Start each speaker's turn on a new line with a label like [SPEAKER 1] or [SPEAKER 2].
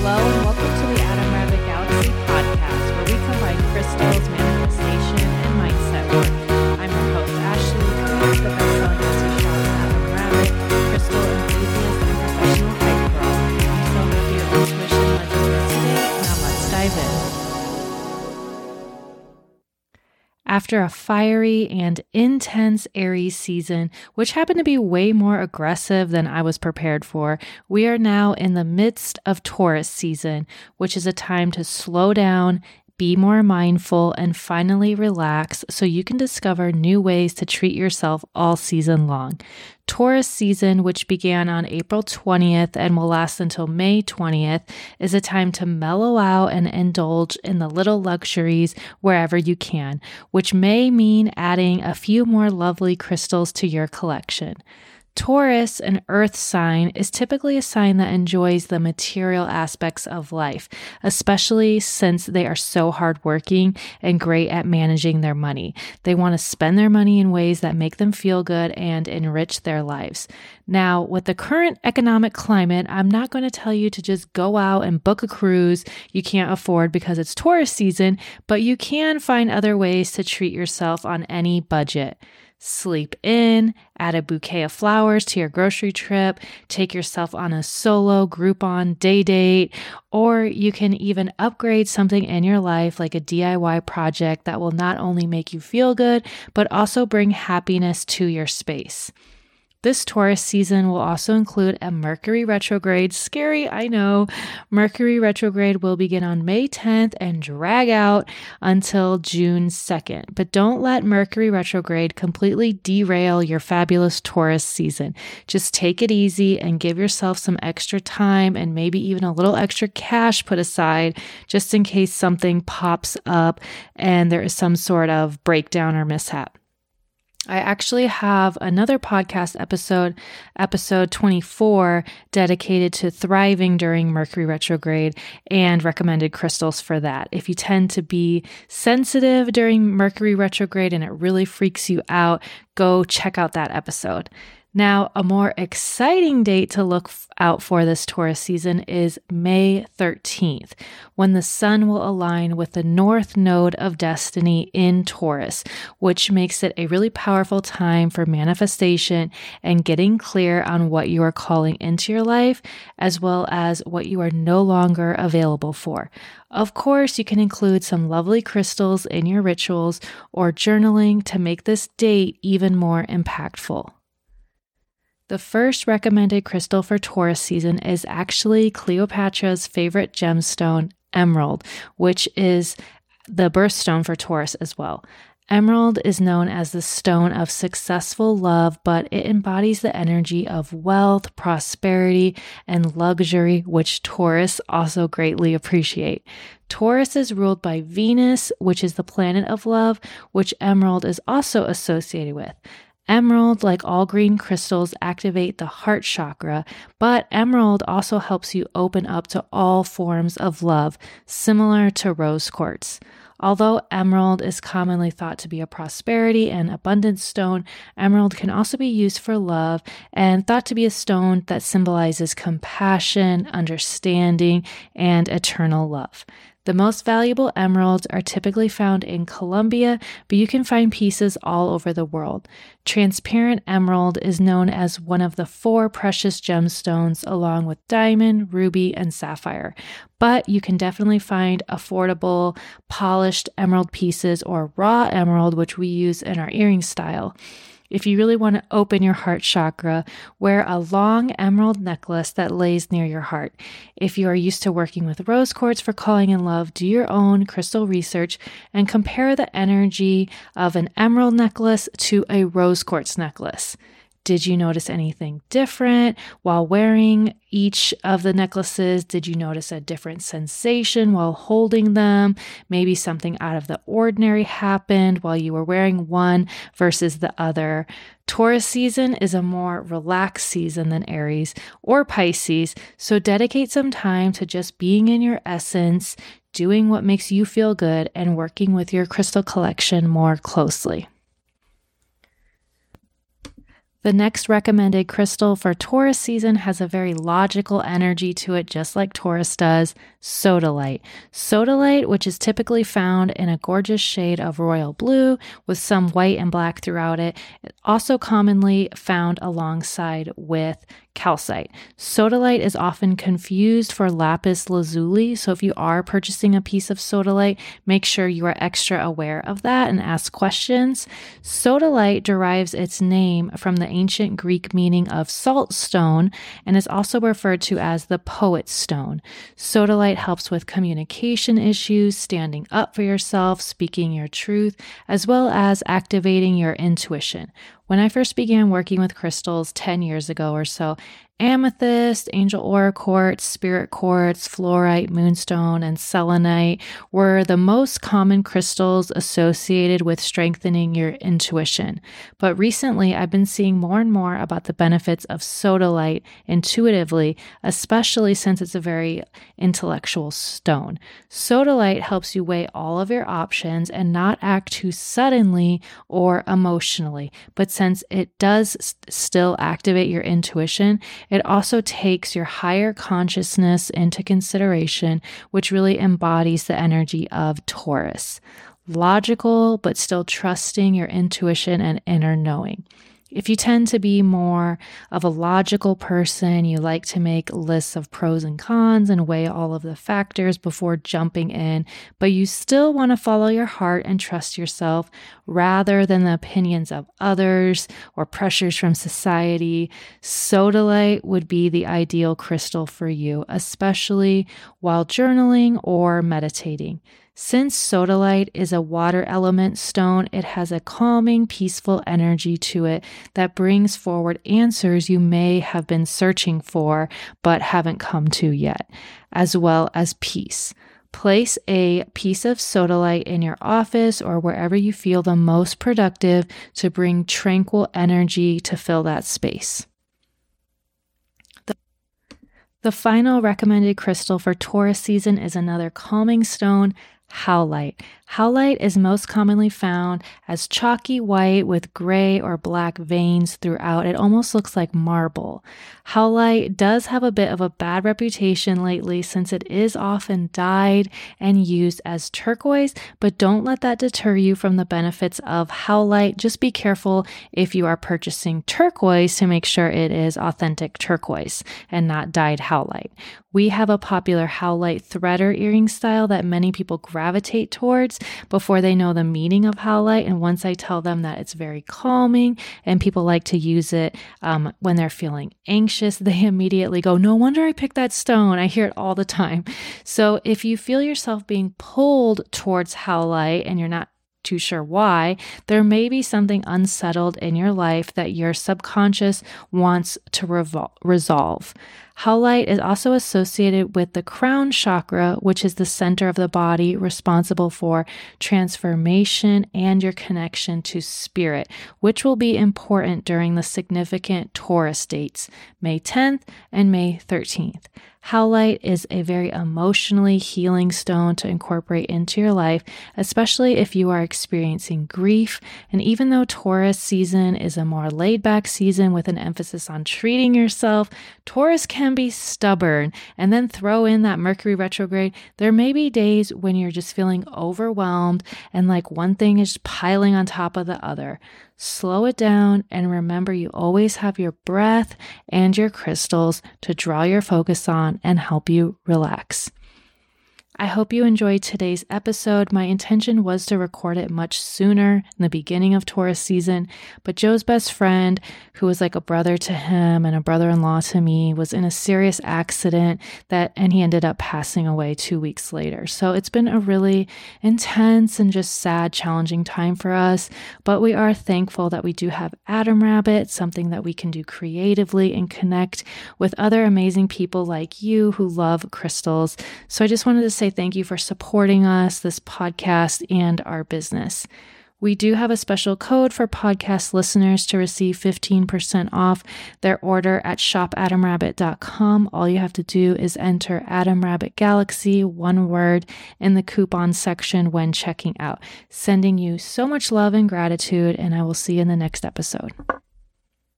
[SPEAKER 1] Hello and welcome to the Adam Rabbit Galaxy podcast, where we combine crystals, manifestation, and mindset work. I'm your host, Ashley, creator the best-selling Etsy shop, Adam Rabbit, crystal enthusiast, and professional hype girl. I'm so happy your intuition led you here today. Now let's dive in. After a fiery and intense Aries season, which happened to be way more aggressive than I was prepared for, we are now in the midst of Taurus season, which is a time to slow down be more mindful, and finally relax so you can discover new ways to treat yourself all season long. Taurus season, which began on April 20th and will last until May 20th, is a time to mellow out and indulge in the little luxuries wherever you can, which may mean adding a few more lovely crystals to your collection. Taurus, an earth sign, is typically a sign that enjoys the material aspects of life, especially since they are so hardworking and great at managing their money. They want to spend their money in ways that make them feel good and enrich their lives. Now, with the current economic climate, I'm not going to tell you to just go out and book a cruise you can't afford because it's Taurus season, but you can find other ways to treat yourself on any budget sleep in, add a bouquet of flowers to your grocery trip, take yourself on a solo Groupon day date, or you can even upgrade something in your life like a DIY project that will not only make you feel good, but also bring happiness to your space. This Taurus season will also include a Mercury retrograde. Scary, I know. Mercury retrograde will begin on May 10th and drag out until June 2nd. But don't let Mercury retrograde completely derail your fabulous Taurus season. Just take it easy and give yourself some extra time and maybe even a little extra cash put aside just in case something pops up and there is some sort of breakdown or mishap. I actually have another podcast episode, episode 24, dedicated to thriving during Mercury retrograde and recommended crystals for that. If you tend to be sensitive during Mercury retrograde and it really freaks you out, go check out that episode. Now, a more exciting date to look out for this Taurus season is May 13th, when the sun will align with the north node of destiny in Taurus, which makes it a really powerful time for manifestation and getting clear on what you are calling into your life, as well as what you are no longer available for. Of course, you can include some lovely crystals in your rituals or journaling to make this date even more impactful. The first recommended crystal for Taurus season is actually Cleopatra's favorite gemstone, emerald, which is the birthstone for Taurus as well. Emerald is known as the stone of successful love, but it embodies the energy of wealth, prosperity, and luxury, which Taurus also greatly appreciate. Taurus is ruled by Venus, which is the planet of love, which Emerald is also associated with. Emerald, like all green crystals, activate the heart chakra, but emerald also helps you open up to all forms of love, similar to rose quartz. Although emerald is commonly thought to be a prosperity and abundance stone, emerald can also be used for love and thought to be a stone that symbolizes compassion, understanding, and eternal love. The most valuable emeralds are typically found in Colombia, but you can find pieces all over the world. Transparent emerald is known as one of the four precious gemstones, along with diamond, ruby, and sapphire. But you can definitely find affordable, polished emerald pieces or raw emerald, which we use in our earring style. If you really want to open your heart chakra, wear a long emerald necklace that lays near your heart. If you are used to working with rose quartz for calling in love, do your own crystal research and compare the energy of an emerald necklace to a rose quartz necklace. Did you notice anything different while wearing each of the necklaces? Did you notice a different sensation while holding them? Maybe something out of the ordinary happened while you were wearing one versus the other. Taurus season is a more relaxed season than Aries or Pisces, so dedicate some time to just being in your essence, doing what makes you feel good, and working with your crystal collection more closely. The next recommended crystal for Taurus season has a very logical energy to it, just like Taurus does sodalite. Sodalite, which is typically found in a gorgeous shade of royal blue with some white and black throughout it, also commonly found alongside with calcite. Sodalite is often confused for lapis lazuli, so if you are purchasing a piece of sodalite, make sure you are extra aware of that and ask questions. Sodalite derives its name from the ancient Greek meaning of salt stone and is also referred to as the poet's stone. Sodalite helps with communication issues, standing up for yourself, speaking your truth, as well as activating your intuition. When I first began working with crystals 10 years ago or so, amethyst, angel aura quartz, spirit quartz, fluorite, moonstone, and selenite were the most common crystals associated with strengthening your intuition. But recently, I've been seeing more and more about the benefits of sodalite intuitively, especially since it's a very intellectual stone. Sodalite helps you weigh all of your options and not act too suddenly or emotionally. But since it does st- still activate your intuition, it also takes your higher consciousness into consideration, which really embodies the energy of Taurus. Logical, but still trusting your intuition and inner knowing. If you tend to be more of a logical person, you like to make lists of pros and cons and weigh all of the factors before jumping in, but you still want to follow your heart and trust yourself rather than the opinions of others or pressures from society, sodalite would be the ideal crystal for you, especially while journaling or meditating. Since sodalite is a water element stone, it has a calming, peaceful energy to it that brings forward answers you may have been searching for but haven't come to yet, as well as peace. Place a piece of sodalite in your office or wherever you feel the most productive to bring tranquil energy to fill that space. The final recommended crystal for Taurus season is another calming stone, howlite. Howlite is most commonly found as chalky white with gray or black veins throughout. It almost looks like marble. Howlite does have a bit of a bad reputation lately since it is often dyed and used as turquoise, but don't let that deter you from the benefits of howlite. Just be careful if you are purchasing turquoise to make sure it is authentic turquoise and not dyed howlite. We have a popular howlite threader earring style that many people gravitate towards before they know the meaning of howlite. And once I tell them that it's very calming and people like to use it um, when they're feeling anxious, they immediately go, No wonder I picked that stone. I hear it all the time. So if you feel yourself being pulled towards howlite and you're not too sure why, there may be something unsettled in your life that your subconscious wants to revol- resolve. Howlite is also associated with the crown chakra, which is the center of the body responsible for transformation and your connection to spirit, which will be important during the significant Taurus dates, May 10th and May 13th. Howlite is a very emotionally healing stone to incorporate into your life, especially if you are experiencing grief. And even though Taurus season is a more laid back season with an emphasis on treating yourself, Taurus can be stubborn. And then throw in that Mercury retrograde. There may be days when you're just feeling overwhelmed and like one thing is piling on top of the other. Slow it down and remember you always have your breath and your crystals to draw your focus on and help you relax. I hope you enjoyed today's episode. My intention was to record it much sooner in the beginning of Taurus season, but Joe's best friend, who was like a brother to him and a brother in law to me, was in a serious accident that, and he ended up passing away two weeks later. So it's been a really intense and just sad, challenging time for us. But we are thankful that we do have Adam Rabbit, something that we can do creatively and connect with other amazing people like you who love crystals. So I just wanted to thank you for supporting us, this podcast, and our business. We do have a special code for podcast listeners to receive 15% off their order at shopadamrabbit.com. All you have to do is enter Adam Rabbit Galaxy, one word, in the coupon section when checking out. Sending you so much love and gratitude, and I will see you in the next episode.